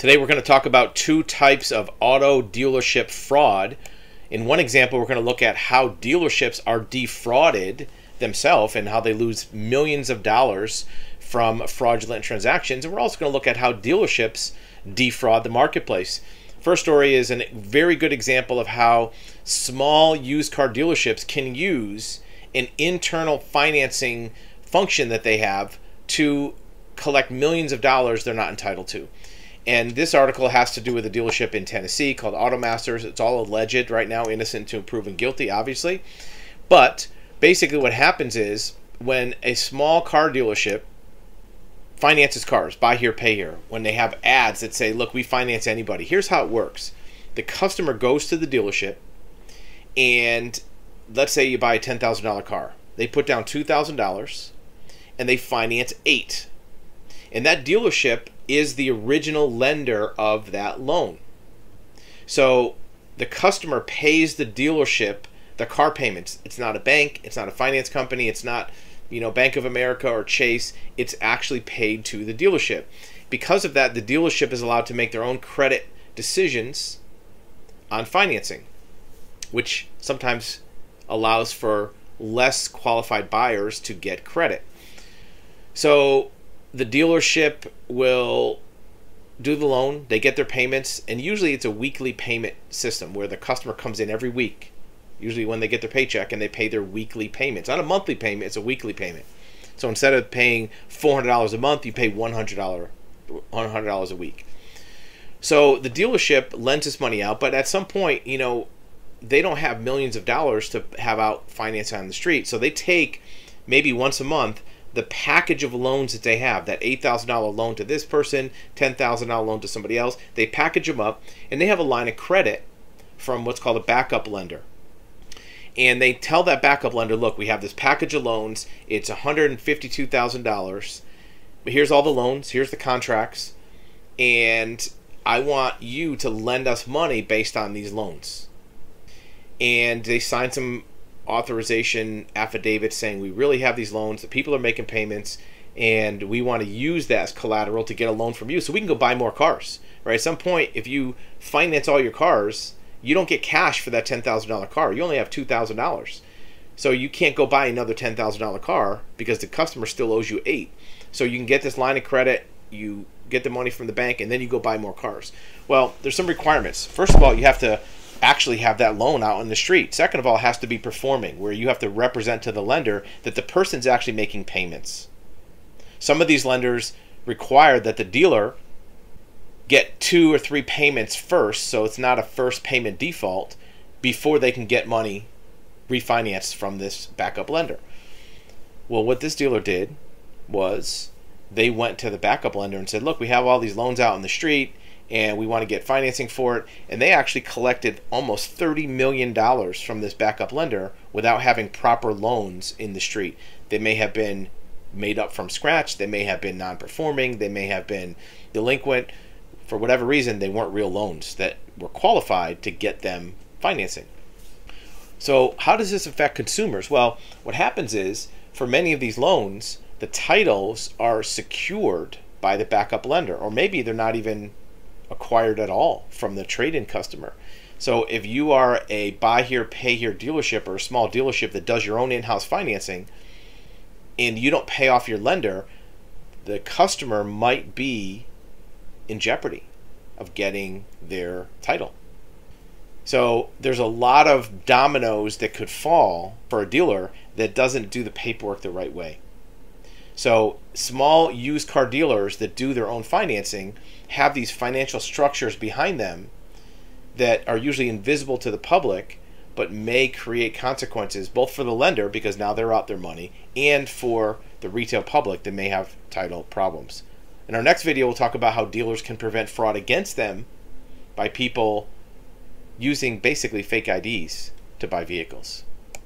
Today we're going to talk about two types of auto dealership fraud. In one example, we're going to look at how dealerships are defrauded themselves and how they lose millions of dollars from fraudulent transactions. And we're also going to look at how dealerships defraud the marketplace. First story is a very good example of how small used car dealerships can use an internal financing function that they have to collect millions of dollars they're not entitled to. And this article has to do with a dealership in Tennessee called Automasters. It's all alleged right now, innocent to proven guilty, obviously. But basically, what happens is when a small car dealership finances cars, buy here, pay here, when they have ads that say, look, we finance anybody, here's how it works the customer goes to the dealership, and let's say you buy a $10,000 car. They put down $2,000 and they finance eight. And that dealership is the original lender of that loan. So the customer pays the dealership the car payments. It's not a bank, it's not a finance company, it's not, you know, Bank of America or Chase. It's actually paid to the dealership. Because of that, the dealership is allowed to make their own credit decisions on financing, which sometimes allows for less qualified buyers to get credit. So the dealership will do the loan, they get their payments, and usually it's a weekly payment system where the customer comes in every week, usually when they get their paycheck, and they pay their weekly payments. Not a monthly payment, it's a weekly payment. So instead of paying $400 a month, you pay $100, $100 a week. So the dealership lends this money out, but at some point, you know, they don't have millions of dollars to have out finance on the street. So they take maybe once a month the package of loans that they have that $8,000 loan to this person, $10,000 loan to somebody else. They package them up and they have a line of credit from what's called a backup lender. And they tell that backup lender, look, we have this package of loans. It's $152,000. But here's all the loans, here's the contracts, and I want you to lend us money based on these loans. And they sign some authorization affidavit saying we really have these loans, the people are making payments, and we want to use that as collateral to get a loan from you so we can go buy more cars. Right? At some point, if you finance all your cars, you don't get cash for that $10,000 car. You only have $2,000. So you can't go buy another $10,000 car because the customer still owes you 8. So you can get this line of credit, you get the money from the bank and then you go buy more cars. Well, there's some requirements. First of all, you have to actually have that loan out on the street. Second of all, it has to be performing, where you have to represent to the lender that the person's actually making payments. Some of these lenders require that the dealer get two or three payments first, so it's not a first payment default, before they can get money refinanced from this backup lender. Well, what this dealer did was they went to the backup lender and said, Look, we have all these loans out on the street and we want to get financing for it. And they actually collected almost $30 million from this backup lender without having proper loans in the street. They may have been made up from scratch, they may have been non performing, they may have been delinquent. For whatever reason, they weren't real loans that were qualified to get them financing. So, how does this affect consumers? Well, what happens is for many of these loans, the titles are secured by the backup lender, or maybe they're not even acquired at all from the trade-in customer. So if you are a buy here, pay here dealership or a small dealership that does your own in-house financing and you don't pay off your lender, the customer might be in jeopardy of getting their title. So there's a lot of dominoes that could fall for a dealer that doesn't do the paperwork the right way. So small used car dealers that do their own financing have these financial structures behind them that are usually invisible to the public but may create consequences both for the lender because now they're out their money and for the retail public that may have title problems. In our next video, we'll talk about how dealers can prevent fraud against them by people using basically fake IDs to buy vehicles.